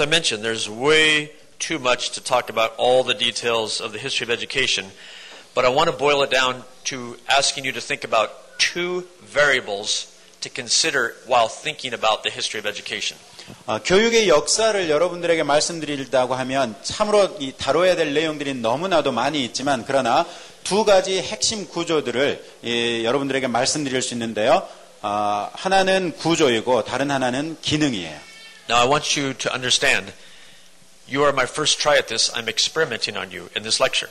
As I mentioned, there's way too much to talk about all the details of the history of education, but I want to boil it down to asking you to think about two variables to consider while thinking about the history of education. 어, 교육의 역사를 여러분들에게 말씀드리려고 하면 참으로 이 다뤄야 될 내용들이 너무나도 많이 있지만 그러나 두 가지 핵심 구조들을 예, 여러분들에게 말씀드릴 수 있는데요. 어, 하나는 구조이고 다른 하나는 기능이에요. Now, I want you to understand you are my first try at this. I'm experimenting on you in this lecture.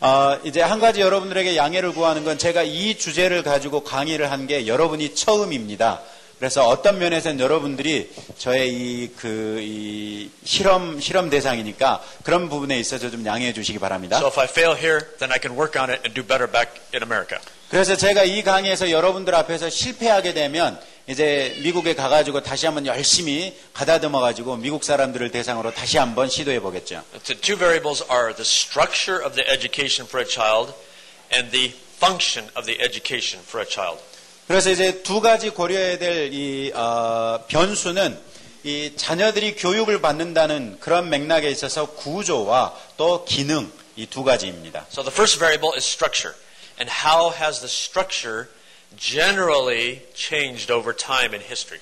어, 이제 한 가지 여러분들에게 양해를 구하는 건 제가 이 주제를 가지고 강의를 한 게 여러분이 처음입니다. 그래서 어떤 면에서는 여러분들이 저의 이, 그, 이 실험, 실험 대상이니까 그런 부분에 있어서 좀 양해해 주시기 바랍니다. So if I fail here, then I can work on it and do better back in America. 그래서 제가 이 강의에서 여러분들 앞에서 실패하게 되면 이제 미국에 가가지고 다시 한번 열심히 가다듬어 가지고 미국 사람들을 대상으로 다시 한번 시도해 보겠죠. The two variables are the structure of the education for a child and the function of the education for a child. 그래서 이제 두 가지 고려해야 될이 변수는 이 자녀들이 교육을 받는다는 그런 맥락에 있어서 구조와 또 기능 이 두 가지입니다. So the first variable is structure. And how has the structure generally changed over time in history?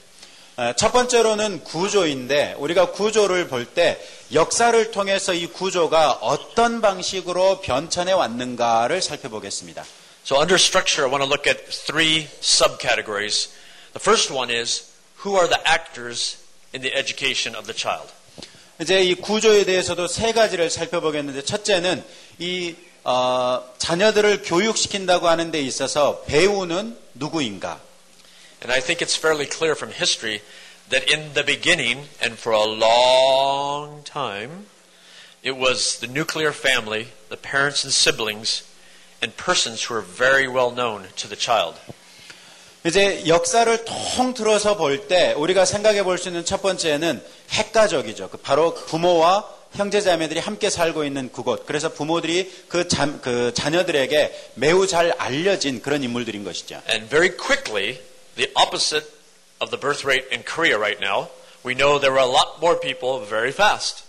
어, 첫 번째로는 구조인데 우리가 구조를 볼 때 역사를 통해서 이 구조가 어떤 방식으로 변천해 왔는가를 살펴보겠습니다. So under structure, I want to look at three subcategories. The first one is who are the actors in the education of the child? 이제 이 구조에 대해서도 세 가지를 살펴보겠는데 첫째는 이 어, 자녀들을 교육시킨다고 하는 데 있어서 배우는 누구인가? And I think it's fairly clear from history that in the beginning and for a long time, it was the nuclear family, the parents and siblings, and persons who are very well known to the child. 이제 역사를 통틀어서 볼 때 우리가 생각해 볼 수 있는 첫 번째는 핵가족이죠. 그 바로 부모와 형제 자매들이 함께 살고 있는 그곳. 그래서 부모들이 그, 자, 그 자녀들에게 매우 잘 알려진 그런 인물들인 것이죠. And very quickly, the opposite of the birth rate in Korea right now, we know there were a lot more people very fast.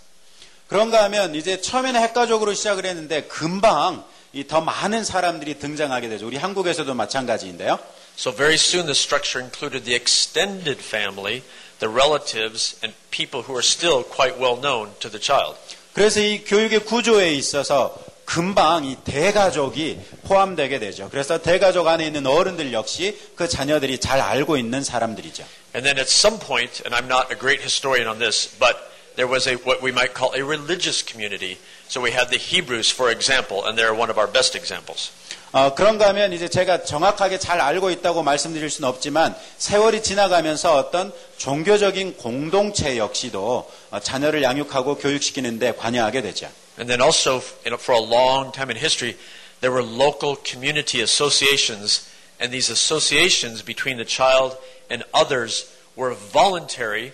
그런가 하면 이제 처음에는 핵가족으로 시작을 했는데 금방 이더 많은 사람들이 등장하게 되죠. 우리 한국에서도 마찬가지인데요. So very soon the structure included the extended family, the relatives, and people who are still quite well known to the child. 그래서 이 교육의 구조에 있어서 금방 이 대가족이 포함되게 되죠. 그래서 대가족 안에 있는 어른들 역시 그 자녀들이 잘 알고 있는 사람들이죠. And then at some point, and I'm not a great historian on this, but there was a what we might call a religious community. So we had the Hebrews, for example, and they're one of our best examples. 어, 그런가 하면 이제 제가 정확하게 잘 알고 있다고 말씀드릴 수는 없지만 세월이 지나가면서 어떤 종교적인 공동체 역시도 어, 자녀를 양육하고 교육시키는데 관여하게 되죠. And then also, for a long time in history, there were local community associations, and these associations between the child and others were voluntary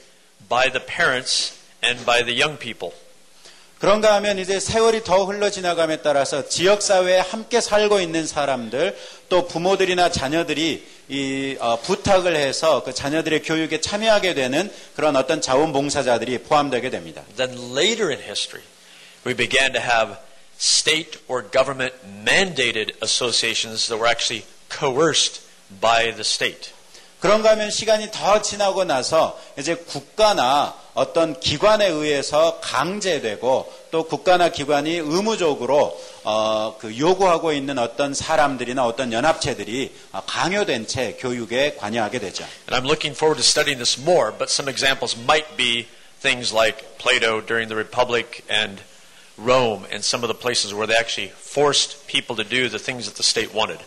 by the parents and by the young people. 그런가 하면 이제 세월이 더 흘러 지나감에 따라서 지역 사회에 함께 살고 있는 사람들 또 부모들이나 자녀들이 이 어, 부탁을 해서 그 자녀들의 교육에 참여하게 되는 그런 어떤 자원봉사자들이 포함되게 됩니다. Then later in history, we began to have state or government mandated associations that were actually coerced by the state. 그런가 하면 시간이 더 지나고 나서 이제 국가나 어떤 기관에 의해서 강제되고 또 국가나 기관이 의무적으로 어, 그 요구하고 있는 어떤 사람들이나 어떤 연합체들이 강요된 채 교육에 관여하게 되죠. And I'm looking forward to studying this more, but some examples might be things like Plato during the Republic and Rome and some of the places where they actually forced people to do the things that the state wanted.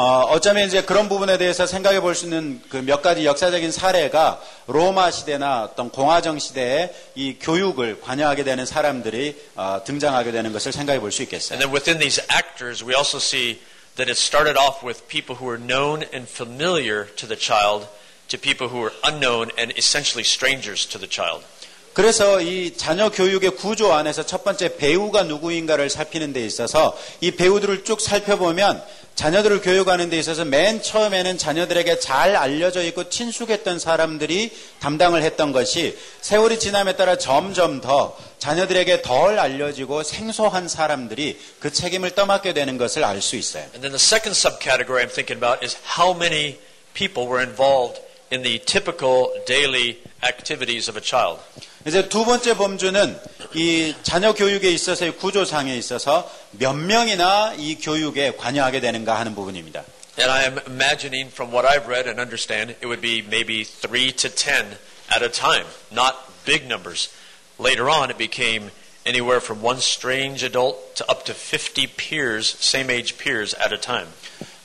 어, 어쩌면 이제 그런 부분에 대해서 생각해 볼 수 있는 그 몇 가지 역사적인 사례가 로마 시대나 어떤 공화정 시대에 이 교육을 관여하게 되는 사람들이 어, 등장하게 되는 것을 생각해 볼 수 있겠어요. And then within these actors, we also see that it started off with people who were known and familiar to the child to people who were unknown and essentially strangers to the child. 그래서 이 자녀 교육의 구조 안에서 첫 번째 배우가 누구인가를 살피는 데 있어서 이 배우들을 쭉 살펴보면 자녀들을 교육하는 데 있어서 맨 처음에는 자녀들에게 잘 알려져 있고 친숙했던 사람들이 담당을 했던 것이 세월이 지남에 따라 점점 더 자녀들에게 덜 알려지고 생소한 사람들이 그 책임을 떠맡게 되는 것을 알 수 있어요. And then the second subcategory I'm thinking about is how many people were involved in the typical daily activities of a child. 이제 두 번째 범주는 이 자녀 교육에 있어서의 구조상에 있어서 몇 명이나 이 교육에 관여하게 되는가 하는 부분입니다. And I am imagining from what I've read and understand, it would be maybe three to ten at a time, not big numbers. Later on, it became anywhere from one strange adult to up to 50 peers, same age peers at a time.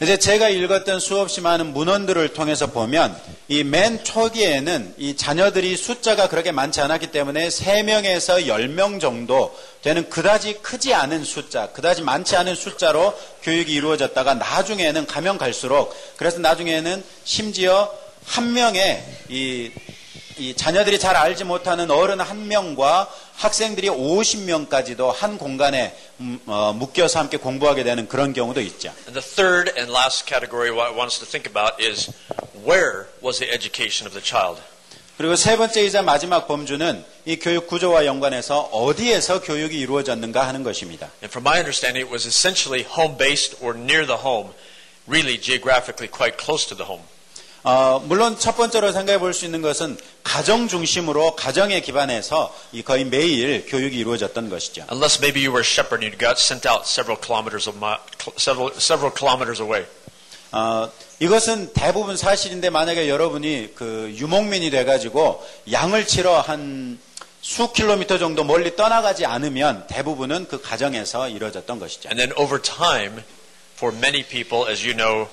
이제 제가 읽었던 수없이 많은 문헌들을 통해서 보면 이 맨 초기에는 이 자녀들이 숫자가 그렇게 많지 않았기 때문에 3명에서 10명 정도 되는 그다지 크지 않은 숫자, 그다지 많지 않은 숫자로 교육이 이루어졌다가 나중에는 가면 갈수록 그래서 나중에는 심지어 한 명의 이, 이 자녀들이 잘 알지 못하는 어른 한 명과 학생들이 50명까지도 한 공간에 음, 어, 묶여서 함께 공부하게 되는 그런 경우도 있죠. And the third and last category what I want us to think about is where was the education of the child? 그리고 세 번째이자 마지막 범주는 이 교육 구조와 연관해서 어디에서 교육이 이루어졌는가 하는 것입니다. And from my understanding, it was essentially home based or near the home, really geographically quite close to the home. 어, 물론 첫 번째로 생각해 볼 수 있는 것은 가정 중심으로 가정에 기반해서 이 거의 매일 교육이 이루어졌던 것이죠. Unless maybe you were a shepherd and you got sent out several kilometers of mi- cl- several several kilometers away. 어, 이것은 대부분 사실인데 만약에 여러분이 그 유목민이 돼가지고 양을 치러 한 수 킬로미터 정도 멀리 떠나가지 않으면 대부분은 그 가정에서 이루어졌던 것이죠. And then over time, for many people, as you know,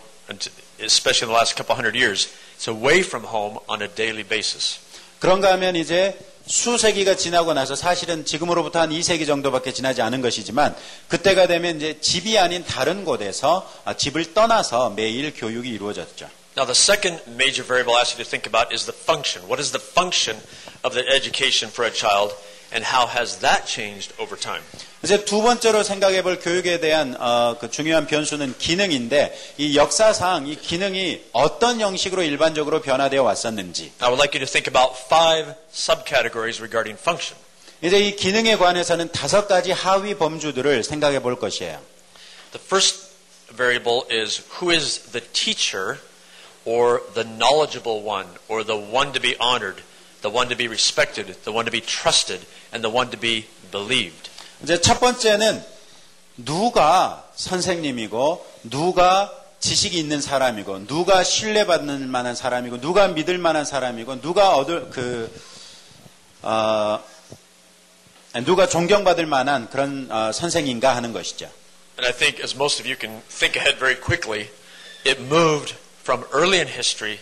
especially in the last couple hundred years, it's away from home on a daily basis. 그런가 하면 이제 수세기가 지나고 나서 사실은 지금으로부터 한 2세기 정도밖에 지나지 않은 것이지만 그때가 되면 이제 집이 아닌 다른 곳에서 아, 집을 떠나서 매일 교육이 이루어졌죠. Now, the second major variable I ask you to think about is the function. What is the function of the education for a child, and how has that changed over time? 이제 두 번째로 생각해 볼 교육에 대한 어, 그 중요한 변수는 기능인데 이 역사상 이 기능이 어떤 형식으로 일반적으로 변화되어 왔었는지 I would like you to think about five subcategories regarding function. 이제 이 기능에 관해서는 다섯 가지 하위 범주들을 생각해 볼 것이에요. The first variable is who is the teacher or the knowledgeable one or the one to be honored, the one to be respected, the one to be trusted, and the one to be believed. 이제 첫 번째는 누가 선생님이고 누가 지식이 있는 사람이고 누가 신뢰받는 만한 사람이고 누가 믿을 만한 사람이고 누가 얻을 그 어, 누가 존경받을 만한 그런 어, 선생인가 하는 것이죠. And I think, as most of you can think ahead very quickly, it moved from early in history,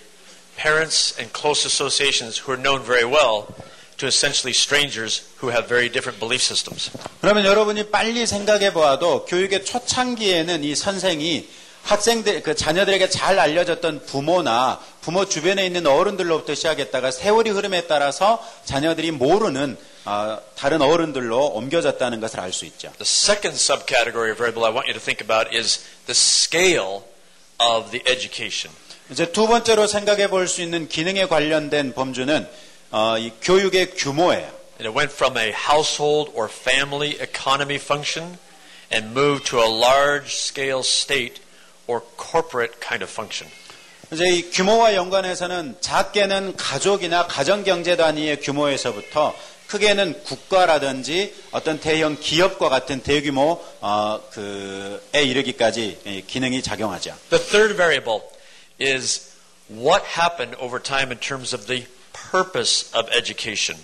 parents and close associations who are known very well, to essentially strangers who have very different belief systems. 그러면 여러분이 빨리 생각해 보아도 교육의 초창기에는 이 선생이 학생들, 그 자녀들에게 잘 알려졌던 부모나 부모 주변에 있는 어른들로부터 시작했다가 세월이 흐름에 따라서 자녀들이 모르는 아, 다른 어른들로 옮겨졌다는 것을 알 수 있죠. The second subcategory of variable I want you to think about is the scale of the education. 이제 두 번째로 생각해 볼 수 있는 기능에 관련된 범주는 어, 이 교육의 규모예요. And it went from a household or family economy function and moved to a large scale state or corporate kind of function. 이제 이 규모와 연관해서는 작게는 가족이나 가정 경제 단위의 규모에서부터 크게는 국가라든지 어떤 대형 기업과 같은 대규모 어, 그에 이르기까지 이 기능이 작용하죠. The third variable is what happened over time in terms of the purpose of education.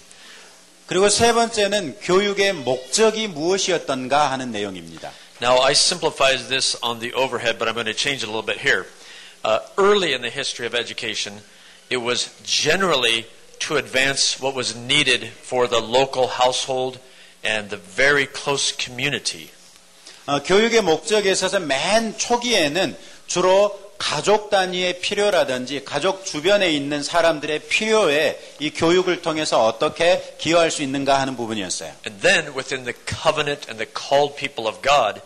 그리고 세 번째는 교육의 목적이 무엇이었던가 하는 내용입니다. Now, I simplified this on the overhead, but I'm going to change it a little bit here. Uh, early in the history of education, it was generally to advance what was needed for the local household and the very close community. 어, 교육의 목적에 있어서 맨 초기에는 주로 가족 단위의 필요라든지 가족 주변에 있는 사람들의 필요에 이 교육을 통해서 어떻게 기여할 수 있는가 하는 부분이었어요. And then within the covenant and the called people of God,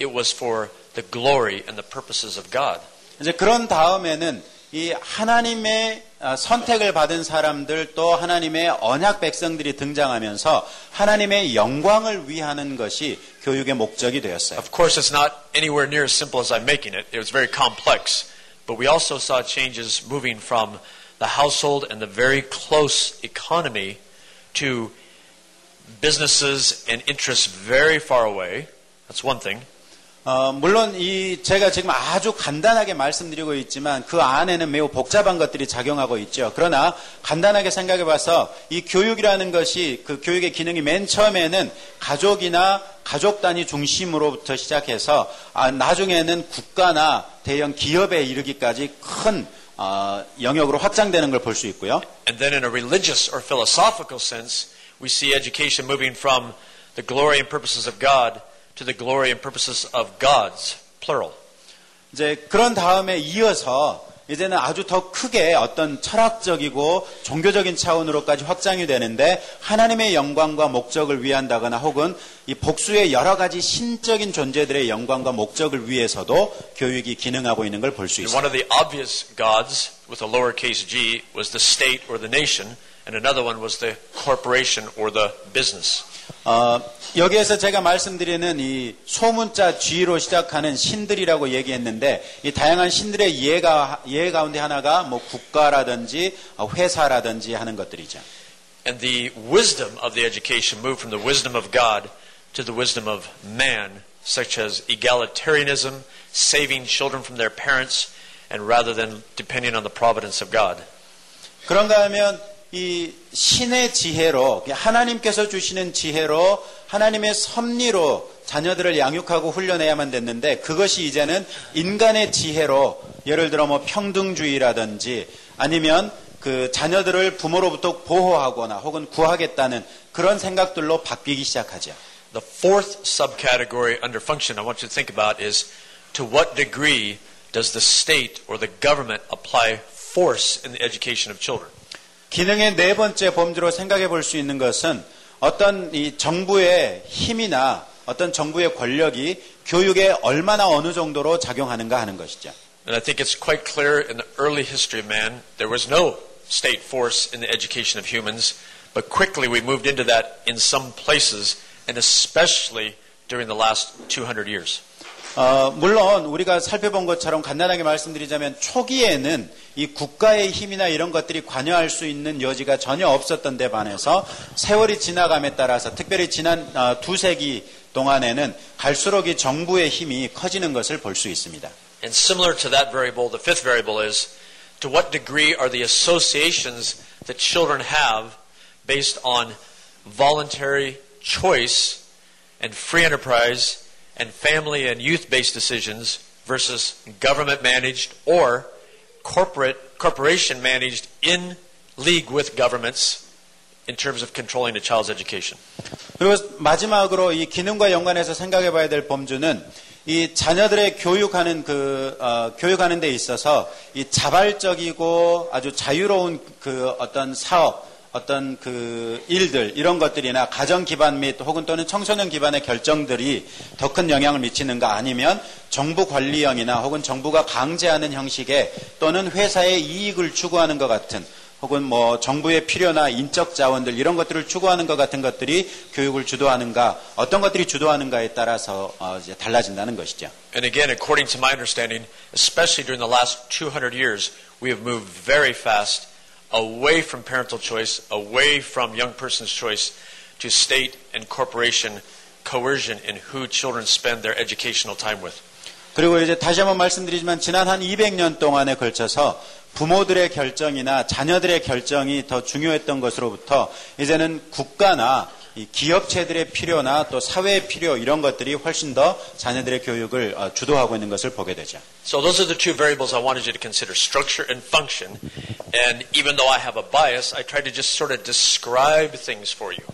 it was for the glory and the purposes of God. 이제 그런 다음에는 이 하나님의 아, 선택을 받은 사람들 또 하나님의 언약 백성들이 등장하면서 하나님의 영광을 위하는 것이 교육의 목적이 되었어요. Of course, it's not anywhere near as simple as I'm making it. It was very complex. But we also saw changes moving from the household and the very close economy to businesses and interests very far away. That's one thing. 어, 물론 이 제가 지금 아주 간단하게 말씀드리고 있지만 그 안에는 매우 복잡한 것들이 작용하고 있죠. 그러나 간단하게 생각해 봐서 이 교육이라는 것이 그 교육의 기능이 맨 처음에는 가족이나 가족 단위 중심으로부터 시작해서 아, 나중에는 국가나 대형 기업에 이르기까지 큰 어, 영역으로 확장되는 걸 볼 수 있고요. And then in a religious or philosophical sense, we see education moving from the glory and purposes of God to the glory and purposes of gods, plural. 이제 그런 다음에 이어서 이제는 아주 더 크게 어떤 철학적이고 종교적인 차원으로까지 확장이 되는데 하나님의 영광과 목적을 위한다거나 혹은 이 복수의 여러 가지 신적인 존재들의 영광과 목적을 위해서도 교육이 기능하고 있는 걸 볼수 And 있어요. one of the obvious gods with a lowercase g was the state or the nation, and another one was the corporation or the business. 어, 여기에서 제가 말씀드리는 이 소문자 G로 시작하는 신들이라고 얘기했는데 이 다양한 신들의 예가 예 가운데 하나가 뭐 국가라든지 어, 회사라든지 하는 것들이죠. And the wisdom of the education moved from the wisdom of God to the wisdom of man, such as egalitarianism, saving children from their parents, and rather than depending on the providence of God. 그런가 하면 이 신의 지혜로 하나님께서 주시는 지혜로 하나님의 섭리로 자녀들을 양육하고 훈련해야만 됐는데 그것이 이제는 인간의 지혜로 예를 들어 뭐 평등주의라든지 아니면 그 자녀들을 부모로부터 보호하거나 혹은 구하겠다는 그런 생각들로 바뀌기 시작하죠. The fourth subcategory under function I want you to think about is to what degree does the state or the government apply force in the education of children? 기능의 네 번째 범주로 생각해 볼 수 있는 것은 어떤 이 정부의 힘이나 어떤 정부의 권력이 교육에 얼마나 어느 정도로 작용하는가 하는 것이죠. And I think it's quite clear in the early history of man, there was no state force in the education of humans, but quickly we moved into that in some places, and especially during the last 200 years. 어, 물론 우리가 살펴본 것처럼 간단하게 말씀드리자면 초기에는 이 국가의 힘이나 이런 것들이 관여할 수 있는 여지가 전혀 없었던 데 반해서 세월이 지나감에 따라서 특별히 지난 어, 두 세기 동안에는 갈수록 이 정부의 힘이 커지는 것을 볼 수 있습니다. And similar to that variable, the fifth variable is to what degree are the associations that children have based on voluntary choice and free enterprise and family and youth based decisions versus government managed or corporate corporation managed in league with governments in terms of controlling a child's education. 그리고 마지막으로 이 기능과 연관해서 생각해 봐야 될 범주는 이 자녀들의 교육하는 그 어, 교육하는 데 있어서 이 자발적이고 아주 자유로운 그 어떤 사업 어떤 그 일들 이런 것들이나 가정 기반 및 혹은 또는 청소년 기반의 결정들이 더 큰 영향을 미치는가 아니면 정부 관리형이나 혹은 정부가 강제하는 형식의 또는 회사의 이익을 추구하는 것 같은 혹은 뭐 정부의 필요나 인적 자원들 이런 것들을 추구하는 것 같은 것들이 교육을 주도하는가 어떤 것들이 주도하는가에 따라서 어, 이제 달라진다는 것이죠. And again, according to my understanding, especially during the last 200 years, we have moved very fast away from parental choice, away from young person's choice, to state and corporation coercion in who children spend their educational time with. 그리고 이제 다시 한번 말씀드리지만 지난 한 200년 동안에 걸쳐서 부모들의 결정이나 자녀들의 결정이 더 중요했던 것으로부터 이제는 국가나 이 기업체들의 필요나 또 사회의 필요 이런 것들이 훨씬 더 자녀들의 교육을 어, 주도하고 있는 것을 보게 되죠. So those are the two variables I wanted you to consider, structure and function. And even though I have a bias, I try to just sort of describe things for you.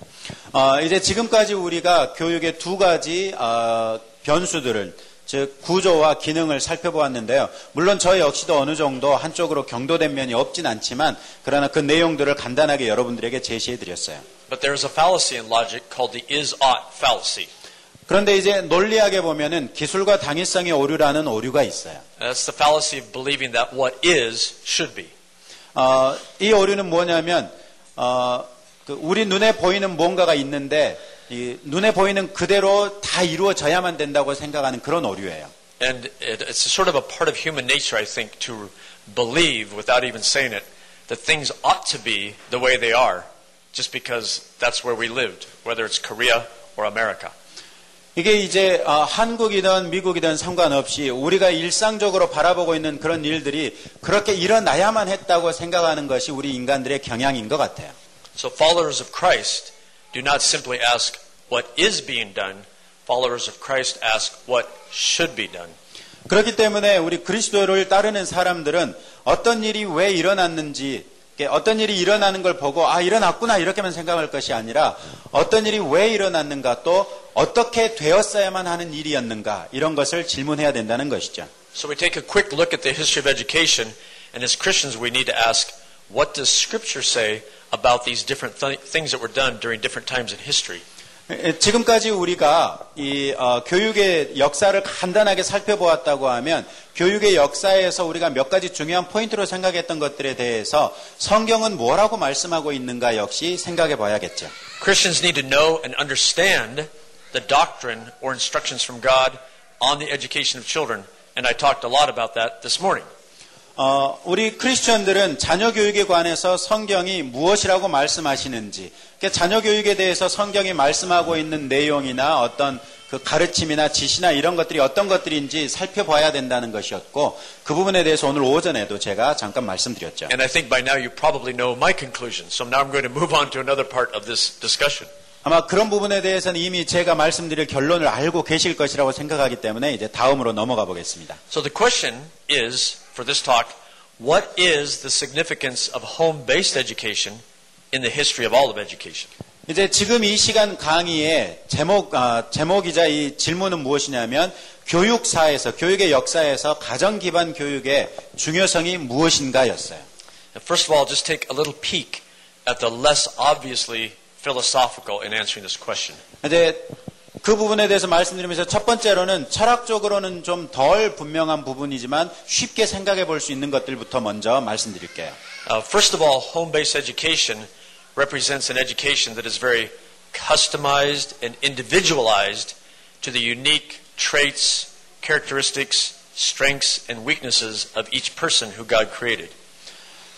어, 이제 지금까지 우리가 교육의 두 가지 어, 변수들을 즉 구조와 기능을 살펴보았는데요. 물론 저 역시도 어느 정도 한쪽으로 경도된 면이 없진 않지만 그러나 그 내용들을 간단하게 여러분들에게 제시해 드렸어요. But there is a fallacy in logic called the is ought fallacy. 그런데 이제 논리학에 보면은 기술과 당위성의 오류라는 오류가 있어요. That's the fallacy of believing that what is should be. 어, 이 오류는 뭐냐면 어, 그 우리 눈에 보이는 뭔가가 있는데 이 눈에 보이는 그대로 다 이루어져야만 된다고 생각하는 그런 오류예요. And it, it's sort of a part of human nature, I think, to believe, without even saying it, that things ought to be the way they are, Just because that's where we lived, whether it's Korea or America. 이게 이제 어, 한국이든 미국이든 상관없이 우리가 일상적으로 바라보고 있는 그런 일들이 그렇게 일어나야만 했다고 생각하는 것이 우리 인간들의 경향인 것 같아요. So followers of Christ do not simply ask what is being done. Followers of Christ ask what should be done. 그렇기 때문에 우리 그리스도를 따르는 사람들은 어떤 일이 왜 일어났는지 어떤 일이 일어나는 걸 보고 아 일어났구나 이렇게만 생각할 것이 아니라 어떤 일이 왜 일어났는가 또 어떻게 되었어야만 하는 일이었는가 이런 것을 질문해야 된다는 것이죠. So we take a quick look at the history of education, and as Christians, we need to ask, what does Scripture say about these different th- things that were done during different times in history? 에, 지금까지 우리가 이 어, 교육의 역사를 간단하게 살펴보았다고 하면 교육의 역사에서 우리가 몇 가지 중요한 포인트로 생각했던 것들에 대해서 성경은 뭐라고 말씀하고 있는가 역시 생각해 봐야겠죠. Christians need to know and understand the doctrine or instructions from God on the education of children, and I talked a lot about that this morning. 어, 우리 크리스천들은 자녀 교육에 관해서 성경이 무엇이라고 말씀하시는지, 그러니까 자녀 교육에 대해서 성경이 말씀하고 있는 내용이나 어떤 그 가르침이나 지시나 이런 것들이 어떤 것들인지 살펴봐야 된다는 것이었고, 그 부분에 대해서 오늘 오전에도 제가 잠깐 말씀드렸죠. And I think by now you probably know my conclusion, so now I'm going to move on to another part of this discussion. 아마 그런 부분에 대해서는 이미 제가 말씀드릴 결론을 알고 계실 것이라고 생각하기 때문에 이제 다음으로 넘어가 보겠습니다. So the question is, for this talk, what is the significance of home-based education in the history of all of education? 이제 지금 이 시간 강의의 제목, 아, 제목이자 이 질문은 무엇이냐면 교육사에서, 교육의 역사에서 가정 기반 교육의 중요성이 무엇인가였어요. And first of all, just take a little peek at the less obviously philosophical in answering this question. 이제 그 부분에 대해서 말씀드리면서 첫 번째로는 철학적으로는 좀 덜 분명한 부분이지만 쉽게 생각해 볼 수 있는 것들부터 먼저 말씀드릴게요. Uh, first of all, home-based education represents an education that is very customized and individualized to the unique traits, characteristics, strengths, and weaknesses of each person who God created.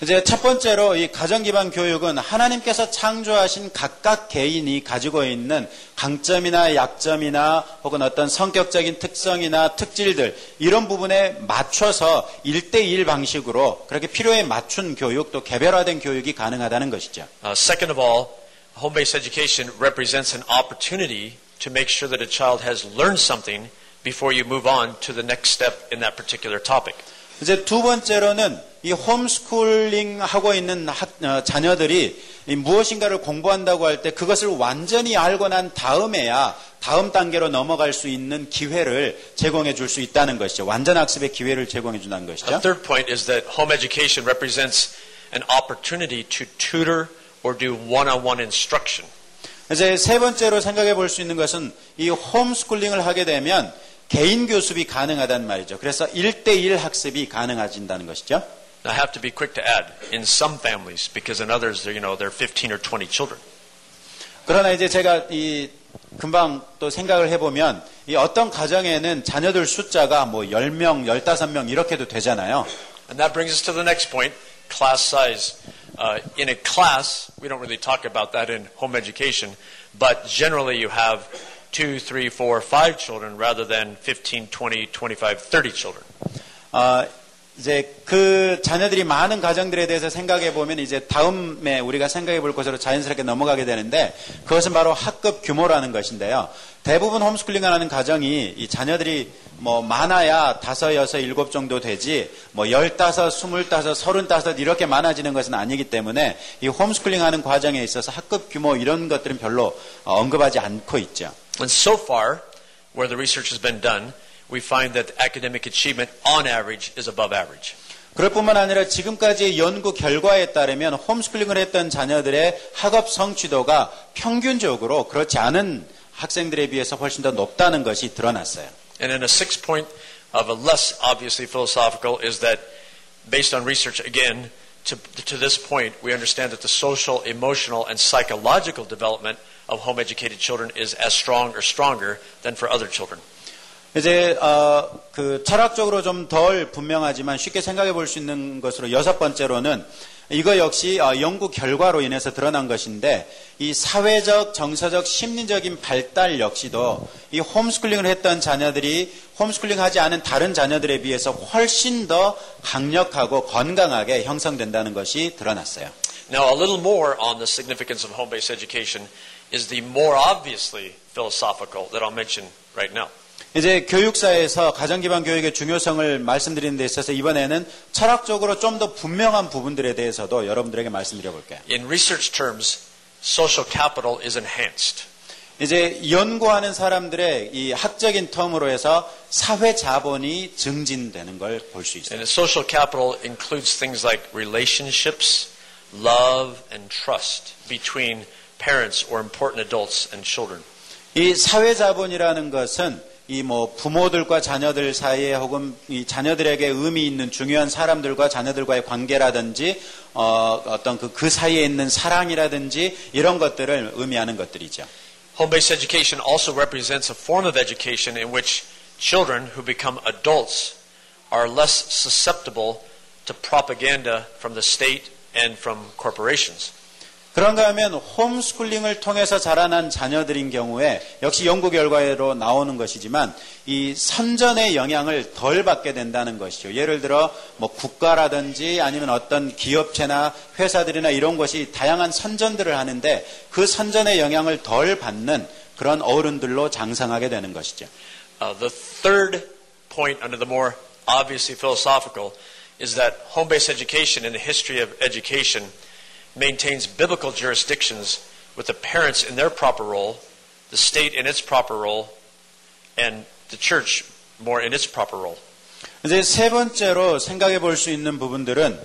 이제 첫 번째로 이 가정 기반 교육은 하나님께서 창조하신 각각 개인이 가지고 있는 강점이나 약점이나 혹은 어떤 성격적인 특성이나 특질들 이런 부분에 맞춰서 1대1 방식으로 그렇게 필요에 맞춘 교육 또 개별화된 교육이 가능하다는 것이죠. Uh, second of all, home-based education represents an opportunity to make sure that a child has learned something before you move on to the next step in that particular topic. 이제 두 번째로는 이 홈스쿨링 하고 있는 학- 어, 자녀들이 이 무엇인가를 공부한다고 할 때 그것을 완전히 알고 난 다음에야 다음 단계로 넘어갈 수 있는 기회를 제공해 줄 수 있다는 것이죠. 완전 학습의 기회를 제공해 준다는 A 것이죠. third point is that home education represents an opportunity to tutor or do one-on-one instruction. 이제 세 번째로 생각해 볼 수 있는 것은 이 홈스쿨링을 하게 되면 개인 교습이 가능하다는 말이죠. 그래서 1대1 학습이 가능해진다는 것이죠. I have to be quick to add, in some families, because in others, you know, there are 15 or 20 children. 그러나 이제 제가 이 금방 또 생각을 해보면 이 어떤 가정에는 자녀들 숫자가 뭐 10명, 15명 이렇게도 되잖아요. And that brings us to the next point, class size. Uh, in a class, we don't really talk about that in home education, but generally you have two, three, four, five children rather than 15, 20, 25, 30 children. 어, 이제 그 자녀들이 많은 가정들에 대해서 생각해 보면 이제 다음에 우리가 생각해 볼 것으로 자연스럽게 넘어가게 되는데 그것은 바로 학급 규모라는 것인데요. 대부분 홈스쿨링을 하는 가정이 이 자녀들이 뭐 많아야 다섯, 여섯, 일곱 정도 되지 뭐 열다섯, 스물다섯, 서른다섯 이렇게 많아지는 것은 아니기 때문에 이 홈스쿨링 하는 과정에 있어서 학급 규모 이런 것들은 별로 어, 언급하지 않고 있죠. And so far, where the research has been done, we find that academic achievement on average is above average. 그럴 뿐만 아니라 지금까지의 연구 결과에 따르면 홈스쿨링을 했던 자녀들의 학업 성취도가 평균적으로 그렇지 않은 학생들에 비해서 훨씬 더 높다는 것이 드러났어요. And then a sixth point of a less obviously philosophical is that based on research again, to, to this point, we understand that the social, emotional, and psychological development of home educated children is as strong or stronger than for other children. 이제 어, 그 철학적으로 좀 덜 분명하지만 쉽게 생각해 볼 수 있는 것으로 여섯 번째로는 이거 역시 어, 연구 결과로 인해서 드러난 것인데 이 사회적, 정서적, 심리적인 발달 역시도 이 홈스쿨링을 했던 자녀들이 홈스쿨링 하지 않은 다른 자녀들에 비해서 훨씬 더 강력하고 건강하게 형성된다는 것이 드러났어요. Now, a little more on the significance of home based education is the more obviously philosophical that I'll mention right now. 이제 교육사에서 가정기반 교육의 중요성을 말씀드리는 데 있어서 이번에는 철학적으로 좀 더 분명한 부분들에 대해서도 여러분들에게 말씀드려 볼게요. In research terms, social capital is enhanced. 이제 연구하는 사람들의 이 학적인 텀으로 해서 사회 자본이 증진되는 걸 볼 수 있어요. And social capital includes things like relationships, love, and trust between parents or important adults and children. 이 사회 자본이라는 것은 이 뭐 부모들과 자녀들 사이에 혹은 이 자녀들에게 의미 있는 중요한 사람들과 자녀들과의 관계라든지 어, 어떤 그, 그 사이에 있는 사랑이라든지 이런 것들을 의미하는 것들이죠. Home based education also represents a form of education in which children who become adults are less susceptible to propaganda from the state and from corporations. 그런가 하면 홈스쿨링을 통해서 자라난 자녀들인 경우에 역시 연구 결과로 나오는 것이지만 이 선전의 영향을 덜 받게 된다는 것이죠. 예를 들어 뭐 국가라든지 아니면 어떤 기업체나 회사들이나 이런 것이 다양한 선전들을 하는데 그 선전의 영향을 덜 받는 그런 어른들로 장성하게 되는 것이죠. Uh, the third point under the more obviously philosophical is that home based education in the history of education maintains biblical jurisdictions with the parents in their proper role, the state in its proper role, and the church more in its proper role. 이제 세 번째로 생각해 볼 수 있는 부분들은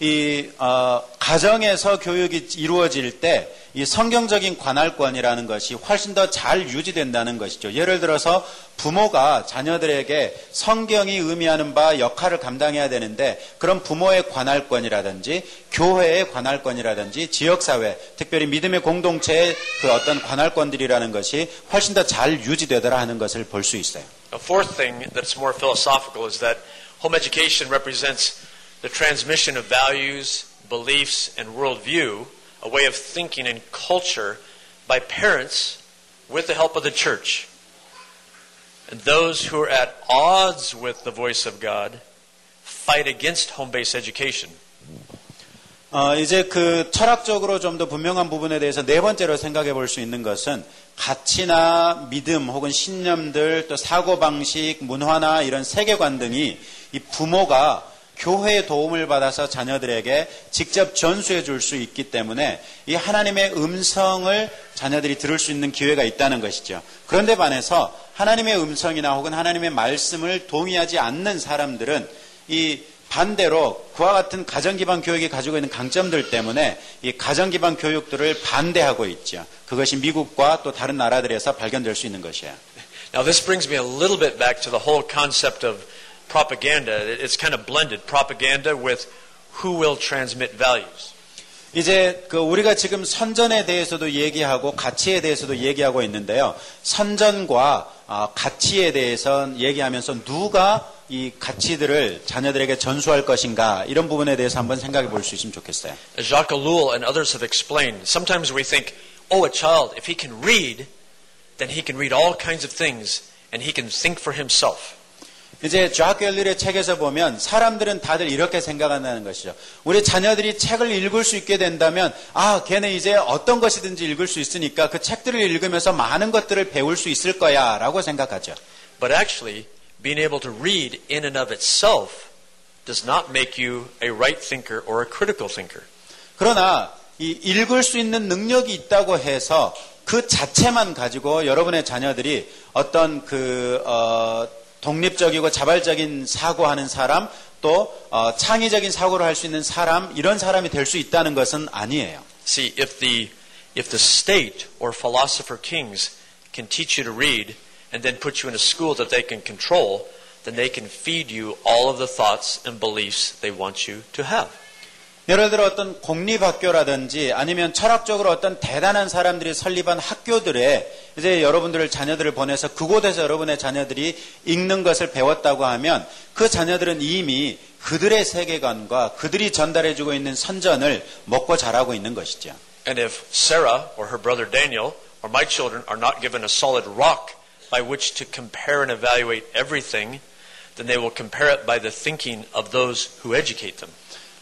이 어, 가정에서 교육이 이루어질 때 이 성경적인 관할권이라는 것이 훨씬 더 잘 유지된다는 것이죠. 예를 들어서 부모가 자녀들에게 성경이 의미하는 바 역할을 감당해야 되는데 그런 부모의 관할권이라든지 교회의 관할권이라든지 지역사회, 특별히 믿음의 공동체의 그 어떤 관할권들이라는 것이 훨씬 더 잘 유지되더라 하는 것을 볼 수 있어요. A fourth thing that's more philosophical is that home education represents the transmission of values, beliefs, and worldview, a way of thinking and culture by parents with the help of the church. And those who are at odds with the voice of God fight against home based education. 어, 이제 그 철학적으로 좀 더 분명한 부분에 대해서 네 번째로 생각해 볼 수 있는 것은 가치나 믿음 혹은 신념들 또 사고방식, 문화나 이런 세계관 등이 이 부모가 교회의 도움을 받아서 자녀들에게 직접 전수해 줄 수 있기 때문에 이 하나님의 음성을 자녀들이 들을 수 있는 기회가 있다는 것이죠. 그런데 반해서 하나님의 음성이나 혹은 하나님의 말씀을 동의하지 않는 사람들은 이 반대로 그와 같은 가정 기반 교육이 가지고 있는 강점들 때문에 이 가정 기반 교육들을 반대하고 있죠. 그것이 미국과 또 다른 나라들에서 발견될 수 있는 것이에요. Now, this brings me a little bit back to the whole concept of propaganda. It's kind of blended propaganda with who will transmit values. 이제 그 우리가 지금 선전에 대해서도 얘기하고 가치에 대해서도 얘기하고 있는데요. 선전과 아, 가치에 대해서 얘기하면서 누가 이 가치들을 자녀들에게 전수할 것인가 이런 부분에 대해서 한번 생각해 볼 수 있으면 좋겠어요. As Jacques Ellul and others have explained, sometimes we think, oh, a child, if he can read, then he can read all kinds of things and he can think for himself. 이제 쫙 갤리의 책에서 보면 사람들은 다들 이렇게 생각한다는 것이죠. 우리 자녀들이 책을 읽을 수 있게 된다면 아, 걔는 이제 어떤 것이든지 읽을 수 있으니까 그 책들을 읽으면서 많은 것들을 배울 수 있을 거야라고 생각하죠. But actually, being able to read in and of itself does not make you a right thinker or a critical thinker. 그러나 이 읽을 수 있는 능력이 있다고 해서 그 자체만 가지고 여러분의 자녀들이 어떤 그 어, 독립적이고 자발적인 사고하는 사람, 또 어, 창의적인 사고를 할 수 있는 사람, 이런 사람이 될 수 있다는 것은 아니에요. See, if the if the state or philosopher kings can teach you to read and then put you in a school that they can control, then they can feed you all of the thoughts and beliefs they want you to have. 예를 들어 어떤 공립학교라든지 아니면 철학적으로 어떤 대단한 사람들이 설립한 학교들에 이제 여러분들을 자녀들을 보내서 그곳에서 여러분의 자녀들이 읽는 것을 배웠다고 하면 그 자녀들은 이미 그들의 세계관과 그들이 전달해주고 있는 선전을 먹고 자라고 있는 것이죠. And if Sarah or her brother Daniel or my children are not given a solid rock by which to compare and evaluate everything, then they will compare it by the thinking of those who educate them.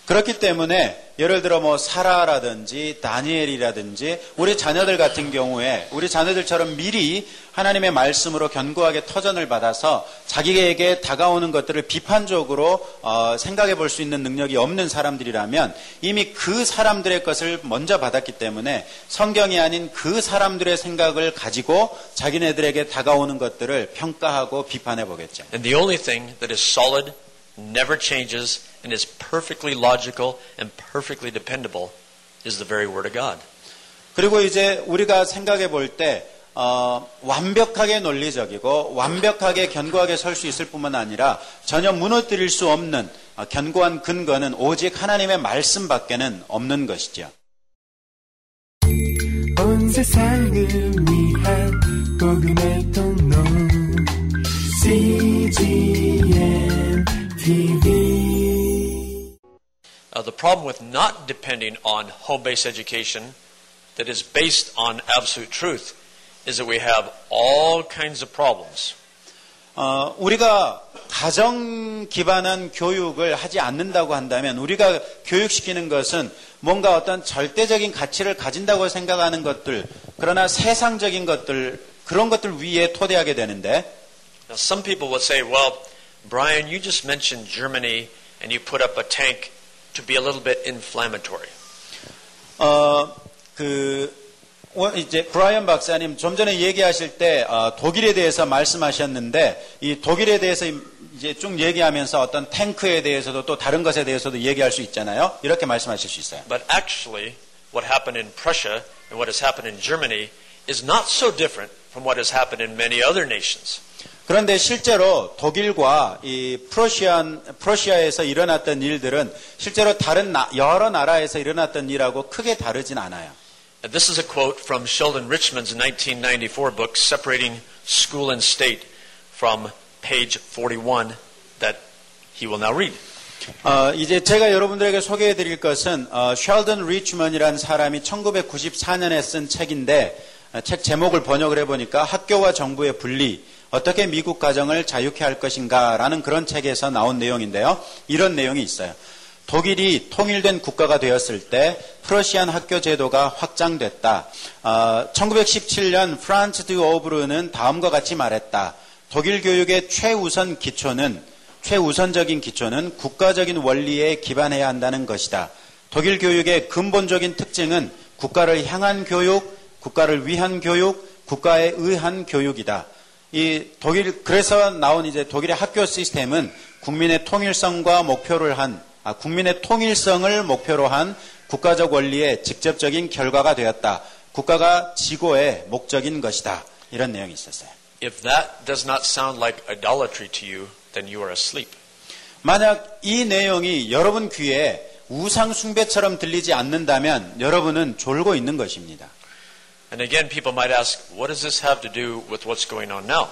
그렇기 때문에 예를 들어 뭐 사라라든지 다니엘이라든지 우리 자녀들 같은 경우에 우리 자녀들처럼 미리 하나님의 말씀으로 견고하게 터전을 받아서 자기에게 다가오는 것들을 비판적으로 어, 생각해 볼 수 있는 능력이 없는 사람들이라면 이미 그 사람들의 것을 먼저 받았기 때문에 성경이 아닌 그 사람들의 생각을 가지고 자기네들에게 다가오는 것들을 평가하고 비판해 보겠죠. And the only thing that is solid, never changes, and is perfectly logical and perfectly dependable is the very Word of God. 그리고 이제 우리가 생각해 볼때 어, 완벽하게 논리적이고 완벽하게 견고하게 설 수 있을 뿐만 아니라 전혀 무너뜨릴 수 없는 어, 견고한 근거는 오직 하나님의 말씀밖에는 없는 것이죠. 온 세상을 위한 복음의 통로 CGM TV Uh, the problem with not depending on home based education that is based on absolute truth is that we have all kinds of problems. 어, 우리가 가정 기반한 교육을 하지 않는다고 한다면 우리가 교육시키는 것은 뭔가 어떤 절대적인 가치를 가진다고 생각하는 것들 그러나 세상적인 것들 그런 것들 위에 토대하게 되는데 Now, some people will say, well, Brian, you just mentioned Germany and you put up a tank to be a little bit inflammatory. 어, 그, 어, 이제 브라이언 박사님 좀 전에 얘기하실 때 어, 독일에 대해서 말씀하셨는데 이 독일에 대해서 이제 쭉 얘기하면서 어떤 탱크에 대해서도 또 다른 것에 대해서도 얘기할 수 있잖아요. 이렇게 말씀하실 수 있어요. But actually, what happened in Prussia and what has happened in Germany is not so different from what has happened in many other nations. 그런데 실제로 독일과 이 프로시안, 프로시아에서 일어났던 일들은 실제로 다른 나- 여러 나라에서 일어났던 일하고 크게 다르진 않아요. This is a quote from Sheldon Richman's 1994 book, Separating School and State, from page 41, that he will now read. 어, 이제 제가 여러분들에게 소개해 드릴 것은 어, 셜던 리치먼이라는 사람이 1994년에 쓴 책인데 어, 책 제목을 번역을 해보니까 학교와 정부의 분리 어떻게 미국 가정을 자유케 할 것인가라는 그런 책에서 나온 내용인데요. 이런 내용이 있어요. 독일이 통일된 국가가 되었을 때 프러시안 학교 제도가 확장됐다. 어, 1917년 프란츠 드 오브르는 다음과 같이 말했다. 독일 교육의 최우선 기초는 최우선적인 기초는 국가적인 원리에 기반해야 한다는 것이다. 독일 교육의 근본적인 특징은 국가를 향한 교육, 국가를 위한 교육, 국가에 의한 교육이다. 이 독일 그래서 나온 이제 독일의 학교 시스템은 국민의 통일성과 목표를 한 아, 국민의 통일성을 목표로 한 국가적 원리의 직접적인 결과가 되었다. 국가가 지고의 목적인 것이다. 이런 내용이 있었어요. If that does not sound like idolatry to you, then you are asleep. 만약 이 내용이 여러분 귀에 우상 숭배처럼 들리지 않는다면 여러분은 졸고 있는 것입니다. And again, people might ask, what does this have to do with what's going on now?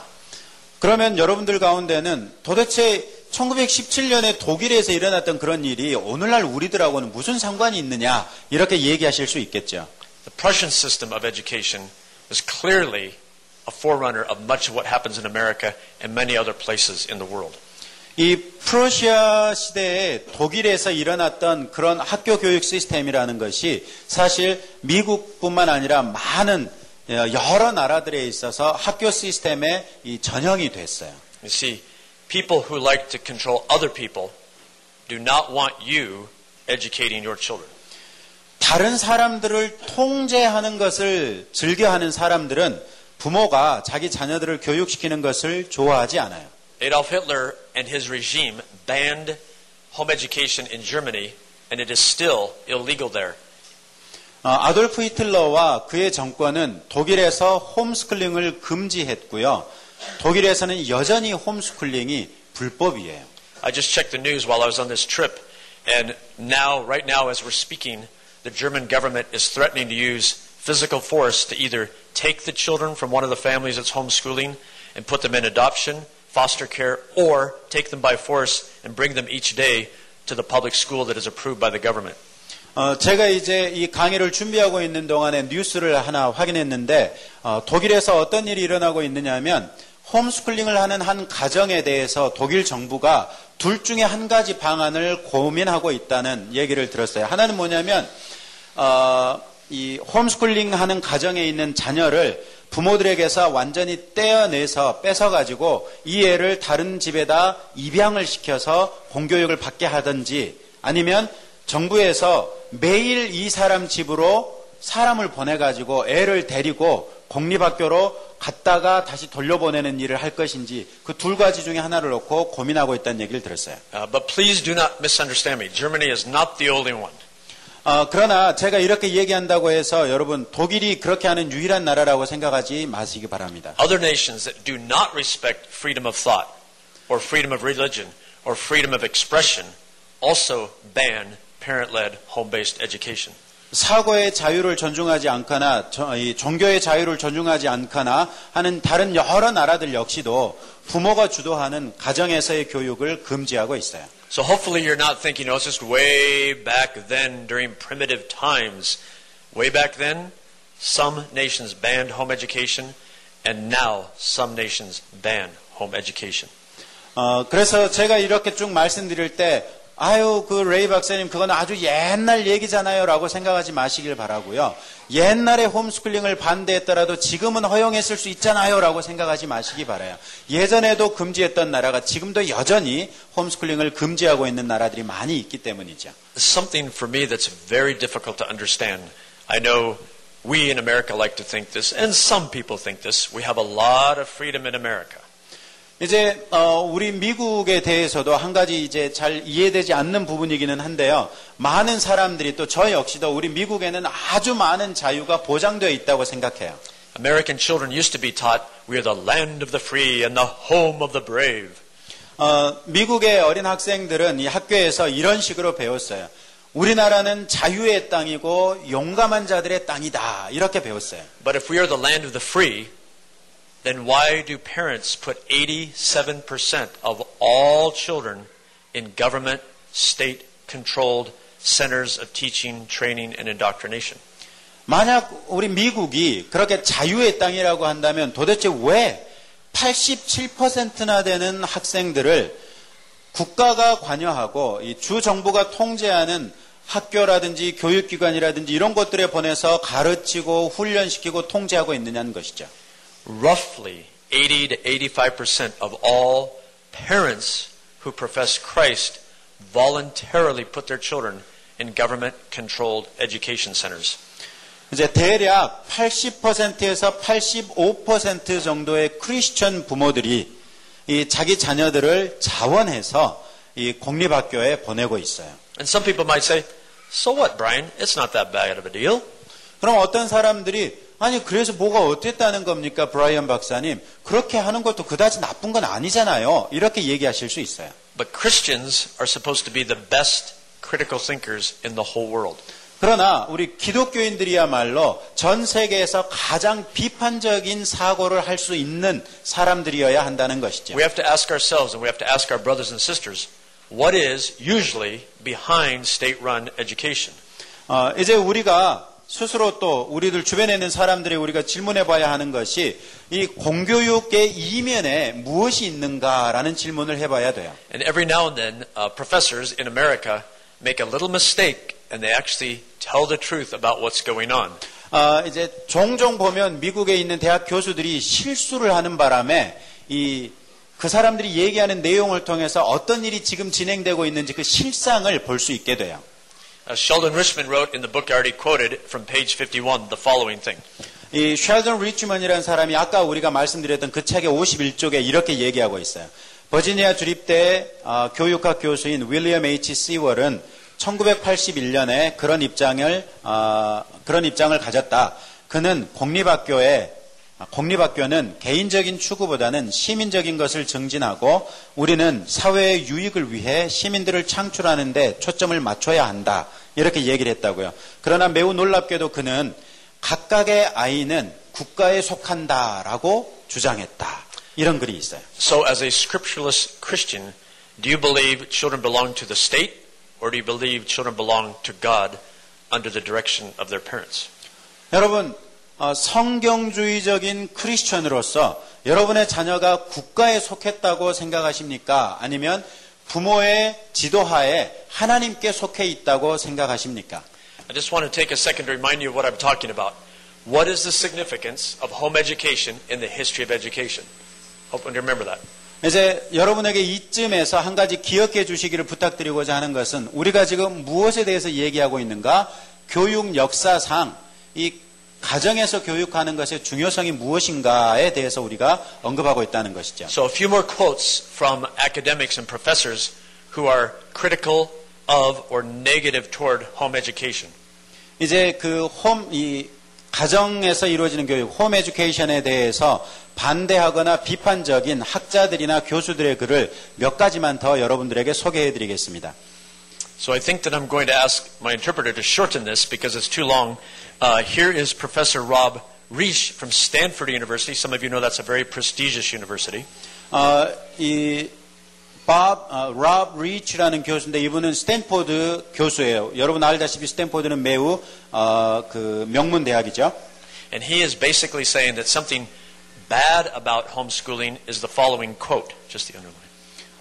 그러면 여러분들 가운데는 도대체 1917년에 독일에서 일어났던 그런 일이 오늘날 우리들하고는 무슨 상관이 있느냐 이렇게 얘기하실 수 있겠죠. The Prussian system of education is clearly a forerunner of much of what happens in America and many other places in the world. 이 프로시아 시대에 독일에서 일어났던 그런 학교 교육 시스템이라는 것이 사실 미국뿐만 아니라 많은 여러 나라들에 있어서 학교 시스템의 이 전형이 됐어요. You see, people who like to control other people do not want you educating your children. 다른 사람들을 통제하는 것을 즐겨하는 사람들은 부모가 자기 자녀들을 교육시키는 것을 좋아하지 않아요. Adolf Hitler and his regime banned home education in Germany, and it is still illegal there. 어, 아돌프 히틀러와 그의 정권은 독일에서 홈스쿨링을 금지했고요. 독일에서는 여전히 홈스쿨링이 불법이에요. I just checked the news while I was on this trip, and now, right now, as we're speaking, the German government is threatening to use physical force to either take the children from one of the families that's homeschooling and put them in adoption, Foster care, or take them by force and bring them each day to the public school that is approved by the government. 어, 제가 이제 이 강의를 준비하고 있는 동안에 뉴스를 하나 확인했는데 어, 독일에서 어떤 일이 일어나고 있느냐면 홈스쿨링을 하는 한 가정에 대해서 독일 정부가 둘 중에 한 가지 방안을 고민하고 있다는 얘기를 들었어요. 하나는 뭐냐면 어, 이 홈스쿨링 하는 가정에 있는 자녀를 부모들에게서 완전히 떼어내서 뺏어가지고 이 애를 다른 집에다 입양을 시켜서 공교육을 받게 하든지 아니면 정부에서 매일 이 사람 집으로 사람을 보내가지고 애를 데리고 공립학교로 갔다가 다시 돌려보내는 일을 할 것인지 그 둘 가지 중에 하나를 놓고 고민하고 있다는 얘기를 들었어요. Uh, but please do not misunderstand me. Germany is not the only one. 어, 그러나 제가 이렇게 얘기한다고 해서 여러분 독일이 그렇게 하는 유일한 나라라고 생각하지 마시기 바랍니다. Other nations that do not respect freedom of thought, or freedom of religion, or freedom of expression also ban parent led home based education. 사고의 자유를 존중하지 않거나 종교의 자유를 존중하지 않거나 하는 다른 여러 나라들 역시도 부모가 주도하는 가정에서의 교육을 금지하고 있어요. So hopefully you're not thinking, oh, it's just way back then during primitive times. Way back then, some nations banned home education, and now some nations ban home education. 어, 그래서 제가 이렇게 쭉 말씀드릴 때 아유 그 레이 박사님 그건 아주 옛날 얘기잖아요라고 생각하지 마시길 바라고요. 옛날에 홈스쿨링을 반대했더라도 지금은 허용했을 수 있잖아요라고 생각하지 마시기 바라요. 예전에도 금지했던 나라가 지금도 여전히 홈스쿨링을 금지하고 있는 나라들이 많이 있기 때문이죠. Something for me that's very difficult to understand. I know we in America like to think this, and some people think this. We have a lot of freedom in America. 이제 어, 우리 미국에 대해서도 한 가지 이제 잘 이해되지 않는 부분이기는 한데요. 많은 사람들이 또 저 역시도 우리 미국에는 아주 많은 자유가 보장되어 있다고 생각해요. American children used to be taught we are the land of the free and the home of the brave. 어, 미국의 어린 학생들은 이 학교에서 이런 식으로 배웠어요. 우리나라는 자유의 땅이고 용감한 자들의 땅이다. 이렇게 배웠어요. But if we are the land of the free, then why do parents put 87% of all children in government, state controlled centers of teaching, training, and indoctrination? 만약 우리 미국이 그렇게 자유의 땅이라고 한다면 도대체 왜 87%나 되는 학생들을 국가가 관여하고 이주 정부가 통제하는 학교라든지 교육기관이라든지 이런 것들에 보내서 가르치고 훈련시키고 통제하고 있느냐는 것이죠. Roughly 80 to 85% of all parents who profess Christ voluntarily put their children in government controlled education centers. 이제 대략 80%에서 85% 정도의 크리스천 부모들이 이 자기 자녀들을 자원해서 이 공립학교에 보내고 있어요. And some people might say, So what, Brian? It's not that bad of a deal. 그럼 어떤 사람들이 아니 그래서 뭐가 어땠다는 겁니까, 브라이언 박사님? 그렇게 하는 것도 그다지 나쁜 건 아니잖아요. 이렇게 얘기하실 수 있어요. But Christians are supposed to be the best critical thinkers in the whole world. 그러나 우리 기독교인들이야말로 전 세계에서 가장 비판적인 사고를 할 수 있는 사람들이어야 한다는 것이죠. We have to ask ourselves and we have to ask our brothers and sisters, what is usually behind state run education? 어, 이제 우리가 스스로 또 우리들 주변에 있는 사람들이 우리가 질문해 봐야 하는 것이 이 공교육의 이면에 무엇이 있는가라는 질문을 해 봐야 돼요. And every now and then, uh, professors in America make a little mistake and they actually tell the truth about what's going on. 어, 이제 종종 보면 미국에 있는 대학 교수들이 실수를 하는 바람에 이 그 사람들이 얘기하는 내용을 통해서 어떤 일이 지금 진행되고 있는지 그 실상을 볼 수 있게 돼요. Uh, Sheldon Richman wrote in the book I already quoted from page 51 the following thing. 이 쉘던 리치먼이라는 사람이 아까 우리가 말씀드렸던 그 책의 51쪽에 이렇게 얘기하고 있어요. 버지니아 주립대 어, 교육학 교수인 윌리엄 H. 시월은 1981년에 그런 입장을 어, 그런 입장을 가졌다. 그는 공립학교에 공립학교는 개인적인 추구보다는 시민적인 것을 증진하고 우리는 사회의 유익을 위해 시민들을 창출하는 데 초점을 맞춰야 한다. 이렇게 얘기를 했다고요. 그러나 매우 놀랍게도 그는 각각의 아이는 국가에 속한다라고 주장했다. 이런 글이 있어요. So, as a scriptureless Christian, do you believe children belong to the state, or do you believe children belong to God under the direction of their parents? 여러분, 어, 성경주의적인 크리스천으로서 여러분의 자녀가 국가에 속했다고 생각하십니까? 아니면 부모의 지도하에 하나님께 속해 있다고 생각하십니까? I just want to take a second to remind you of what I'm talking about. What is the significance of home education in the history of education? Hope you remember that. 이제 여러분에게 이쯤에서 한 가지 기억해 주시기를 부탁드리고자 하는 것은 우리가 지금 무엇에 대해서 얘기하고 있는가? 교육 역사상 이 가정에서 교육하는 것의 중요성이 무엇인가에 대해서 우리가 언급하고 있다는 것이죠. So, a few more quotes from academics and professors who are critical of or negative toward home education. 이제 그 홈, 이 가정에서 이루어지는 교육, 홈 에듀케이션에 대해서 반대하거나 비판적인 학자들이나 교수들의 글을 몇 가지만 더 여러분들에게 소개해 드리겠습니다. So I think that I'm going to ask my interpreter to shorten this because it's too long. Uh, here is Professor Rob Reich from Stanford University. Some of you know that's a very prestigious university. 어, 이 밥, 어, 랍 리치라는 교수인데 이분은 스탠포드 교수예요. 여러분 알다시피 스탠포드는 매우 어, 그 명문 대학이죠. And he is basically saying that something bad about homeschooling is the following quote, just the underline.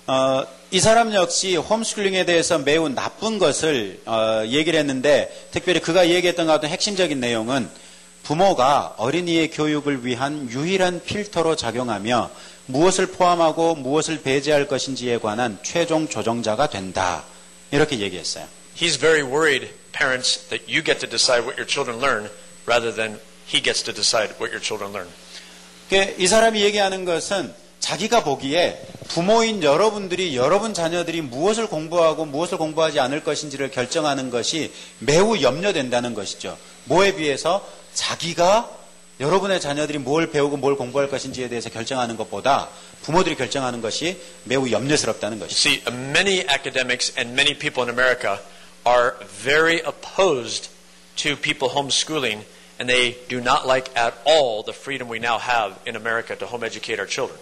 어, 이 사람 역시 홈스쿨링에 대해서 매우 나쁜 것을 어, 얘기를 했는데 특별히 그가 얘기했던 어떤 핵심적인 내용은 부모가 어린이의 교육을 위한 유일한 필터로 작용하며 무엇을 포함하고 무엇을 배제할 것인지에 관한 최종 조정자가 된다. 이렇게 얘기했어요. He's very worried, parents, that you get to decide what your children learn rather than he gets to decide what your children learn. 그이 사람이 얘기하는 것은 자기가 보기에 부모인 여러분들이 여러분 자녀들이 무엇을 공부하고 무엇을 공부하지 않을 것인지를 결정하는 것이 매우 염려된다는 것이죠. 뭐에 비해서 자기가 여러분의 자녀들이 뭘 배우고 뭘 공부할 것인지에 대해서 결정하는 것보다 부모들이 결정하는 것이 매우 염려스럽다는 것이죠. See, many academics and many people in America are very opposed to people homeschooling, and they do not like at all the freedom we now have in America to home educate our children.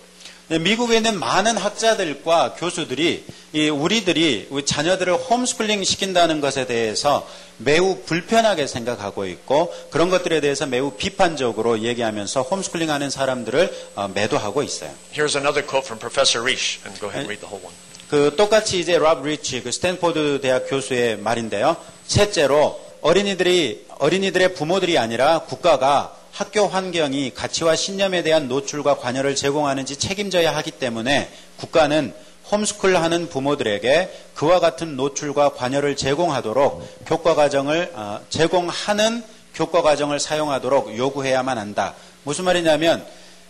네, 미국에 있는 많은 학자들과 교수들이 이 우리들이 우리 자녀들을 homeschooling 시킨다는 것에 대해서 매우 불편하게 생각하고 있고 그런 것들에 대해서 매우 비판적으로 얘기하면서 homeschooling 하는 사람들을 어, 매도하고 있어요. Here's another quote from Professor Reich, and go ahead and read the whole one. 그 똑같이 이제 랍 리치 그 스탠포드 대학 교수의 말인데요. 셋째로 어린이들이 어린이들의 부모들이 아니라 국가가 학교 환경이 가치와 신념에 대한 노출과 관여를 제공하는지 책임져야 하기 때문에 국가는 홈스쿨 하는 부모들에게 그와 같은 노출과 관여를 제공하도록 교과 과정을 어, 제공하는 교과 과정을 사용하도록 요구해야만 한다. 무슨 말이냐면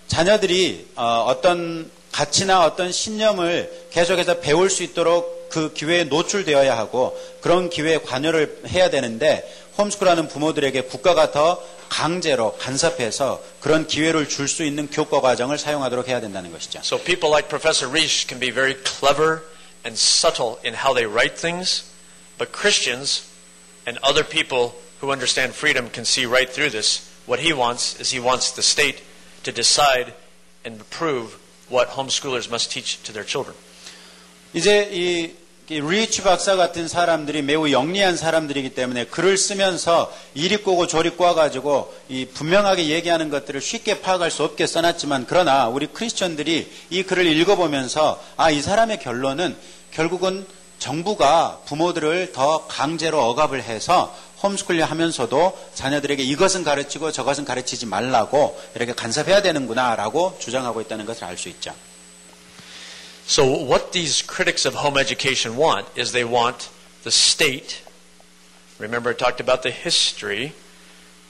자녀들이 어, 어떤 가치나 어떤 신념을 계속해서 배울 수 있도록 그 기회에 노출되어야 하고 그런 기회에 관여를 해야 되는데 홈스쿨하는 부모들에게 국가가 더 강제로 간섭해서 그런 기회를 줄 수 있는 교과 과정을 사용하도록 해야 된다는 것이죠. So people like Professor Reich can be very clever and subtle in how they write things, but Christians and other people who understand freedom can see right through this. What he wants is he wants the state to decide and approve what homeschoolers must teach to their children. 이제 이, 이 리치 박사 같은 사람들이 매우 영리한 사람들이기 때문에 글을 쓰면서 이리 꼬고 저리 꼬아가지고 이 분명하게 얘기하는 것들을 쉽게 파악할 수 없게 써놨지만 그러나 우리 크리스천들이 이 글을 읽어보면서 아 이 사람의 결론은 결국은 정부가 부모들을 더 강제로 억압을 해서 홈스쿨링 하면서도 자녀들에게 이것은 가르치고 저것은 가르치지 말라고 이렇게 간섭해야 되는구나라고 주장하고 있다는 것을 알 수 있죠. So, what these critics of home education want is they want the state. Remember, I talked about the history,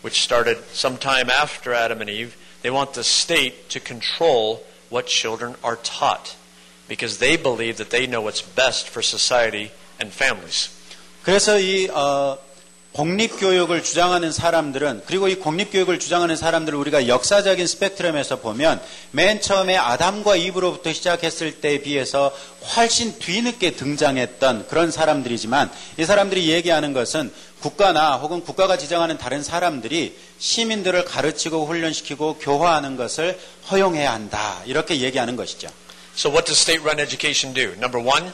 which started sometime after Adam and Eve. They want the state to control what children are taught. because they believe that they know what's best for society and families. 그래서 이 어, 공립교육을 주장하는 사람들은 그리고 이 공립교육을 주장하는 사람들을 우리가 역사적인 스펙트럼에서 보면 맨 처음에 아담과 이브로부터 시작했을 때에 비해서 훨씬 뒤늦게 등장했던 그런 사람들이지만 이 사람들이 얘기하는 것은 국가나 혹은 국가가 지정하는 다른 사람들이 시민들을 가르치고 훈련시키고 교화하는 것을 허용해야 한다 이렇게 얘기하는 것이죠. So, what does state run education do? Number one,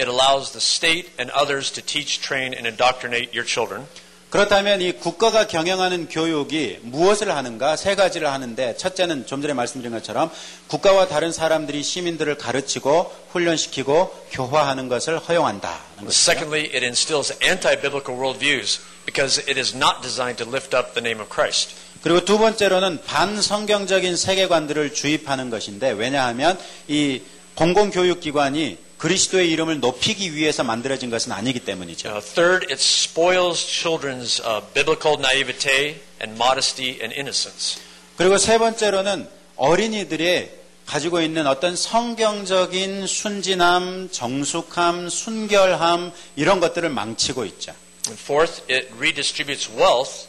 it allows the state and others to teach, train, and indoctrinate your children. 그렇다면 이 국가가 경영하는 교육이 무엇을 하는가 세 가지를 하는데 첫째는 좀 전에 말씀드린 것처럼 국가와 다른 사람들이 시민들을 가르치고 훈련시키고 교화하는 것을 허용한다는 것이죠. Secondly, it instills anti biblical worldviews because it is not designed to lift up the name of Christ. 그리고 두 번째로는 반성경적인 세계관들을 주입하는 것인데 왜냐하면 이 공공교육기관이 그리스도의 이름을 높이기 위해서 만들어진 것은 아니기 때문이죠. Uh, third, it spoils children's uh, biblical naivete and modesty and innocence. 그리고 세 번째로는 어린이들의 가지고 있는 어떤 성경적인 순진함, 정숙함, 순결함 이런 것들을 망치고 있죠. And fourth, it redistributes wealth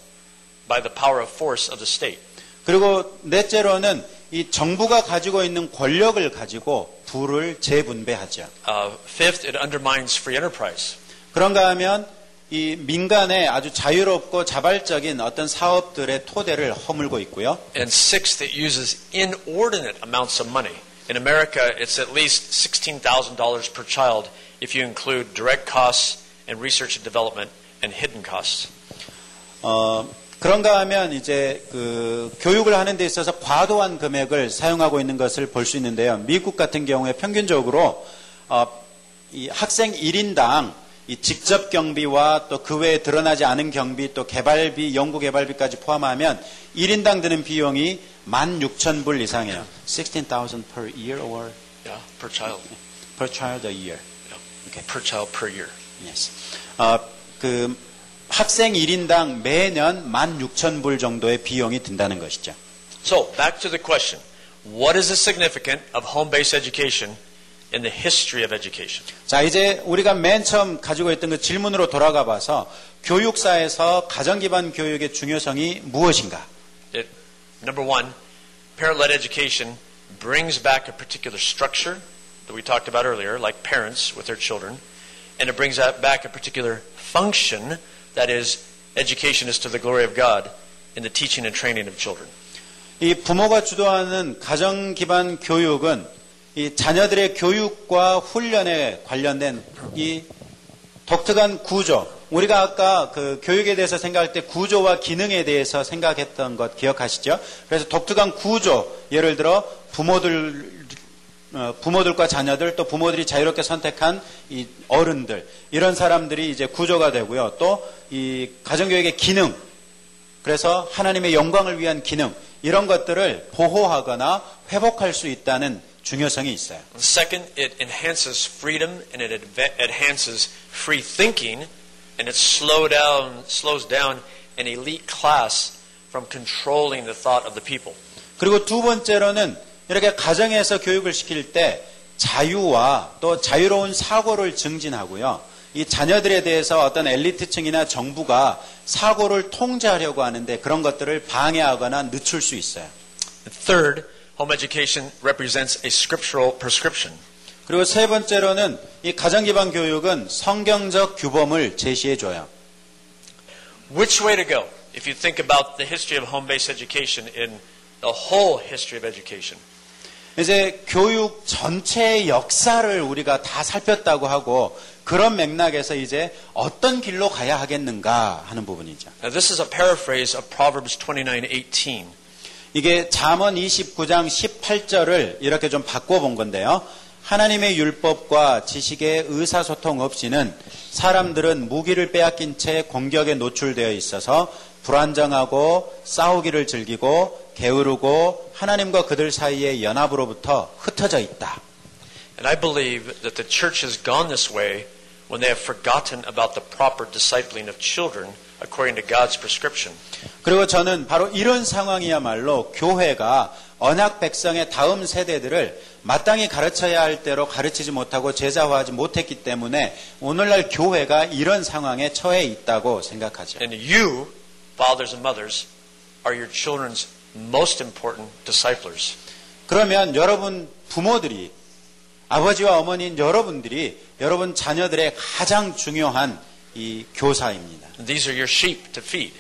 by the power of force of the state. 그리고 넷째로는 이 정부가 가지고 있는 권력을 가지고 부를 재분배하죠. Uh, fifth, it undermines free enterprise. 그런가 하면 이 민간의 아주 자유롭고 자발적인 어떤 사업들의 토대를 허물고 있고요. And sixth, it uses inordinate amounts of money. In America, it's at least $16,000 per child if you include direct costs and research and development and hidden costs. 어, 그런가 하면 이제 그 교육을 하는 데 있어서 과도한 금액을 사용하고 있는 것을 볼 수 있는데요. 미국 같은 경우에 평균적으로 어, 이 학생 1인당 이 직접 경비와 또 그 외에 드러나지 않은 경비 또 개발비, 연구 개발비까지 포함하면 1인당 드는 비용이 16,000불 이상이에요. 16,000 per year or Yeah, per child. per child a year. Okay. Per child per year. Yes. 어, 그 학생 1인당 매년 16,000불 정도의 비용이 든다는 것이죠. So, back to the question. What is the significance of home-based education in the history of education? 자, 이제 우리가 맨 처음 가지고 있던 그 질문으로 돌아가 봐서 교육사에서 가정 기반 교육의 중요성이 무엇인가? It, number one, parent-led education brings back a particular structure that we talked about earlier, like parents with their children, and it brings back a particular function that is education is to the glory of God in the teaching and training of children. 이 부모가 주도하는 가정 기반 교육은 이 자녀들의 교육과 훈련에 관련된 이 독특한 구조. 우리가 아까 그 교육에 대해서 생각할 때 구조와 기능에 대해서 생각했던 것 기억하시죠? 그래서 독특한 구조. 예를 들어 부모들 어, 부모들과 자녀들 또 부모들이 자유롭게 선택한 이 어른들 이런 사람들이 이제 구조가 되고요. 또 이 가정교육의 기능 그래서 하나님의 영광을 위한 기능 이런 것들을 보호하거나 회복할 수 있다는 중요성이 있어요. Second, it enhances freedom and it enhances free thinking, and it slow down, slows down an elite class from controlling the thought of the people. 그리고 두 번째로는 이렇게 가정에서 교육을 시킬 때 자유와 또 자유로운 사고를 증진하고요. 이 자녀들에 대해서 어떤 엘리트층이나 정부가 사고를 통제하려고 하는데 그런 것들을 방해하거나 늦출 수 있어요. Third, home education represents a scriptural prescription. 그리고 세 번째로는 이 가정 기반 교육은 성경적 규범을 제시해 줘요. Which way to go? If you think about the history of home-based education in the whole history of education, 이제 교육 전체의 역사를 우리가 다 살폈다고 하고 그런 맥락에서 이제 어떤 길로 가야 하겠는가 하는 부분이죠. now this is a paraphrase of Proverbs 29:18. 이게 잠언 29장 18절을 이렇게 좀 바꿔 본 건데요. 하나님의 율법과 지식의 의사소통 없이는 사람들은 무기를 빼앗긴 채 공격에 노출되어 있어서 불안정하고 싸우기를 즐기고 게으르고 하나님과 그들 사이의 연합으로부터 흩어져 있다. And I believe that the church has gone this way when they have forgotten about the proper discipling of children according to God's prescription. 그리고 저는 바로 이런 상황이야말로 교회가 언약 백성의 다음 세대들을 마땅히 가르쳐야 할 대로 가르치지 못하고 제자화하지 못했기 때문에 오늘날 교회가 이런 상황에 처해 있다고 생각하죠. And you, fathers and mothers, are your children's most important disciplers. 그러면 여러분 부모들이 아버지와 어머니인 여러분들이 여러분 자녀들의 가장 중요한 이 교사입니다. These are your sheep to feed.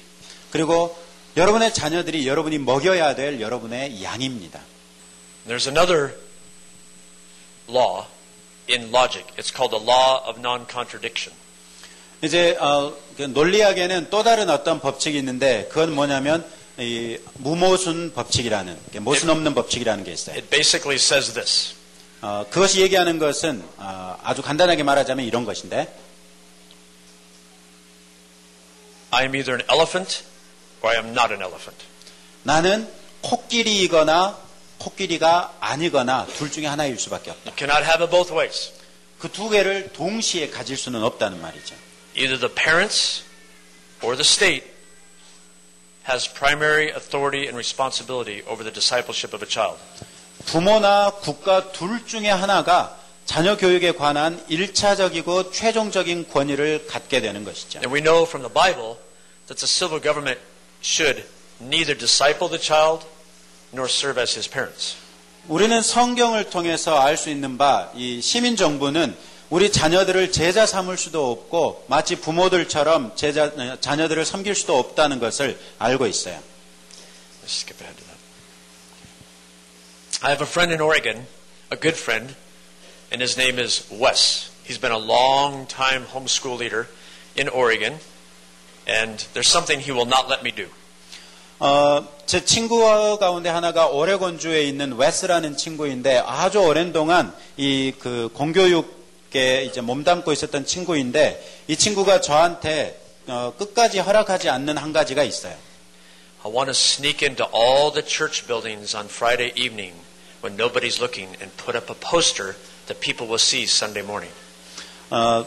그리고 여러분의 자녀들이 여러분이 먹여야 될 여러분의 양입니다. There's another law in logic. It's called the law of non-contradiction. 이제 어, 그 논리학에는 또 다른 어떤 법칙이 있는데 그건 뭐냐면 이 무모순 법칙이라는 모순 없는 법칙이라는 게 있어요. It basically says this. 어, 그것이 얘기하는 것은 어, 아주 간단하게 말하자면 이런 것인데 I am either an elephant or I am not an elephant. 나는 코끼리이거나 코끼리가 아니거나 둘 중에 하나일 수밖에 없다. You cannot have it both ways. 그 두 개를 동시에 가질 수는 없다는 말이죠. Either the parents or the state has primary authority and responsibility over the discipleship of a child. 부모나 국가 둘 중에 하나가 자녀 교육에 관한 일차적이고 최종적인 권위를 갖게 되는 것이죠. And we know from the Bible that the civil government should neither disciple the child nor serve as his parents. 우리는 성경을 통해서 알 수 있는 바, 이 시민 정부는 우리 자녀들을 제자 삼을 수도 없고 마치 부모들처럼 제자, 자녀들을 섬길 수도 없다는 것을 알고 있어요. Let's skip ahead to that. I have a friend in Oregon, a good friend, and his name is Wes. He's been a long time homeschool leader in Oregon, and there's something he will not let me do. 어, 제 친구 가운데 하나가 오레곤주에 있는 웨스라는 친구인데 아주 오랜 동안 이 그 공교육 에 이제 몸담고 있었던 친구인데 이 친구가 저한테 어, 끝까지 허락하지 않는 한 가지가 있어요. I want to sneak into all the church buildings on Friday evening when nobody's looking and put up a poster that people will see Sunday morning. 어,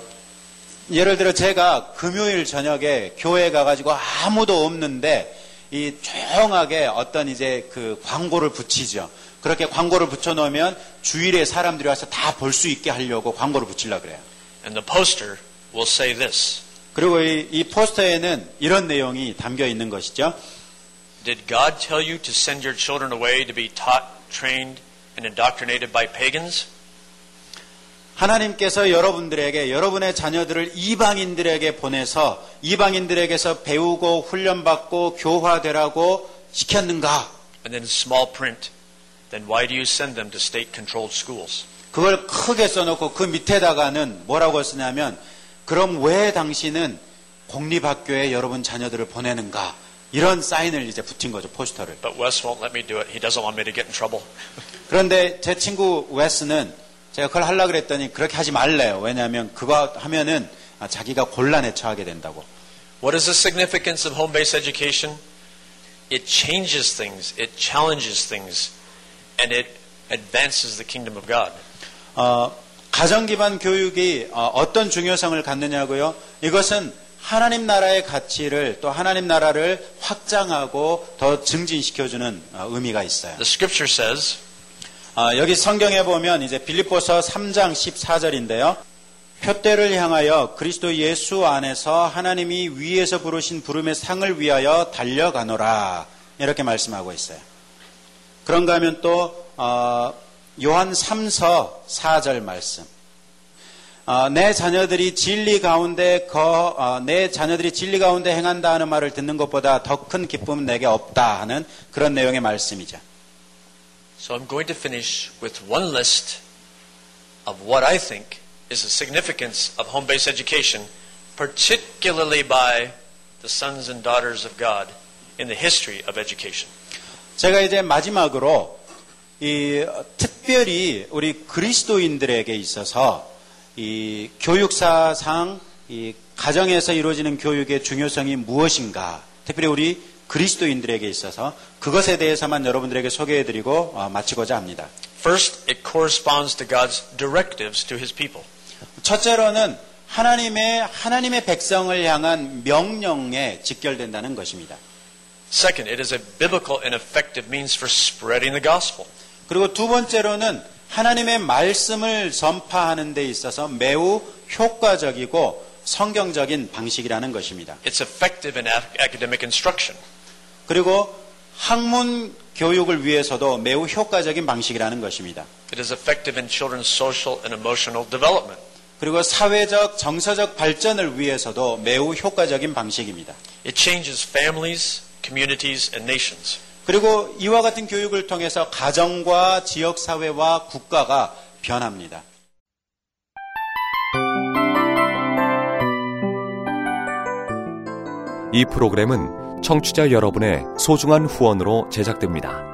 예를 들어 제가 금요일 저녁에 교회 가가지고 아무도 없는데 이 조용하게 어떤 이제 그 광고를 붙이죠. 그렇게 광고를 붙여 놓으면 주일에 사람들이 와서 다 볼 수 있게 하려고 광고를 붙이려 그래요. And the poster will say this 그리고 이, 이 포스터에는 이런 내용이 담겨 있는 것이죠. Did God tell you to send your children away to be taught, trained, and indoctrinated by pagans? 하나님께서 여러분들에게 여러분의 자녀들을 이방인들에게 보내서 이방인들에게서 배우고 훈련받고 교화되라고 시켰는가? And then small print, then why do you send them to state controlled schools? 그걸 크게 써놓고 그 밑에다가는 뭐라고 쓰냐면 그럼 왜 당신은 공립학교에 여러분 자녀들을 보내는가? 이런 사인을 이제 붙인 거죠 포스터를. But Wes won't let me do it. He doesn't want me to get in trouble. 그런데 제 친구 웨스는 제가 그걸 하려고 그랬더니 그렇게 하지 말래요. 왜냐하면 그거 하면은 자기가 곤란에 처하게 된다고. What is the significance of home based education? It changes things, it challenges things, and it advances the kingdom of God. 어, 가정 기반 교육이 어, 떤 중요성을 갖느냐고요? 이것은 하나님 나라의 가치를 또 하나님 나라를 확장하고 더 증진시켜주는 어, 의미가 있어요. The scripture says, 아, 여기 성경에 보면 이제 빌립보서 3장 14절인데요. 표대를 향하여 그리스도 예수 안에서 하나님이 위에서 부르신 부름의 상을 위하여 달려가노라 이렇게 말씀하고 있어요. 그런가 하면 또 어, 요한 3서 4절 말씀. 어, 내 자녀들이 진리 가운데 거, 어, 내 자녀들이 진리 가운데 행한다 하는 말을 듣는 것보다 더 큰 기쁨은 내게 없다 하는 그런 내용의 말씀이죠. So I'm going to finish with one list of what I think is the significance of home based education, particularly by the sons and daughters of God in the history of education. 제가 이제 마지막으로 이 특별히 우리 그리스도인들에게 있어서 이 교육사상 이 가정에서 이루어지는 교육의 중요성이 무엇인가 특별히 우리 그리스도인들에게 있어서 그것에 대해서만 여러분들에게 소개해드리고 어, 마치고자 합니다. First, it corresponds to God's directives to his people. 첫째로는 하나님의 하나님의 백성을 향한 명령에 직결된다는 것입니다. Second, it is a biblical and effective means for spreading the gospel. 그리고 두 번째로는 하나님의 말씀을 전파하는 데 있어서 매우 효과적이고 성경적인 방식이라는 것입니다. It's effective in ac- academic instruction. 그리고 학문 교육을 위해서도 매우 효과적인 방식이라는 것입니다. It is effective in children's social and emotional development. 그리고 사회적, 정서적 발전을 위해서도 매우 효과적인 방식입니다. It changes families, communities, and nations. 그리고 이와 같은 교육을 통해서 가정과 지역 사회와 국가가 변합니다. 이 프로그램은 청취자 여러분의 소중한 후원으로 제작됩니다.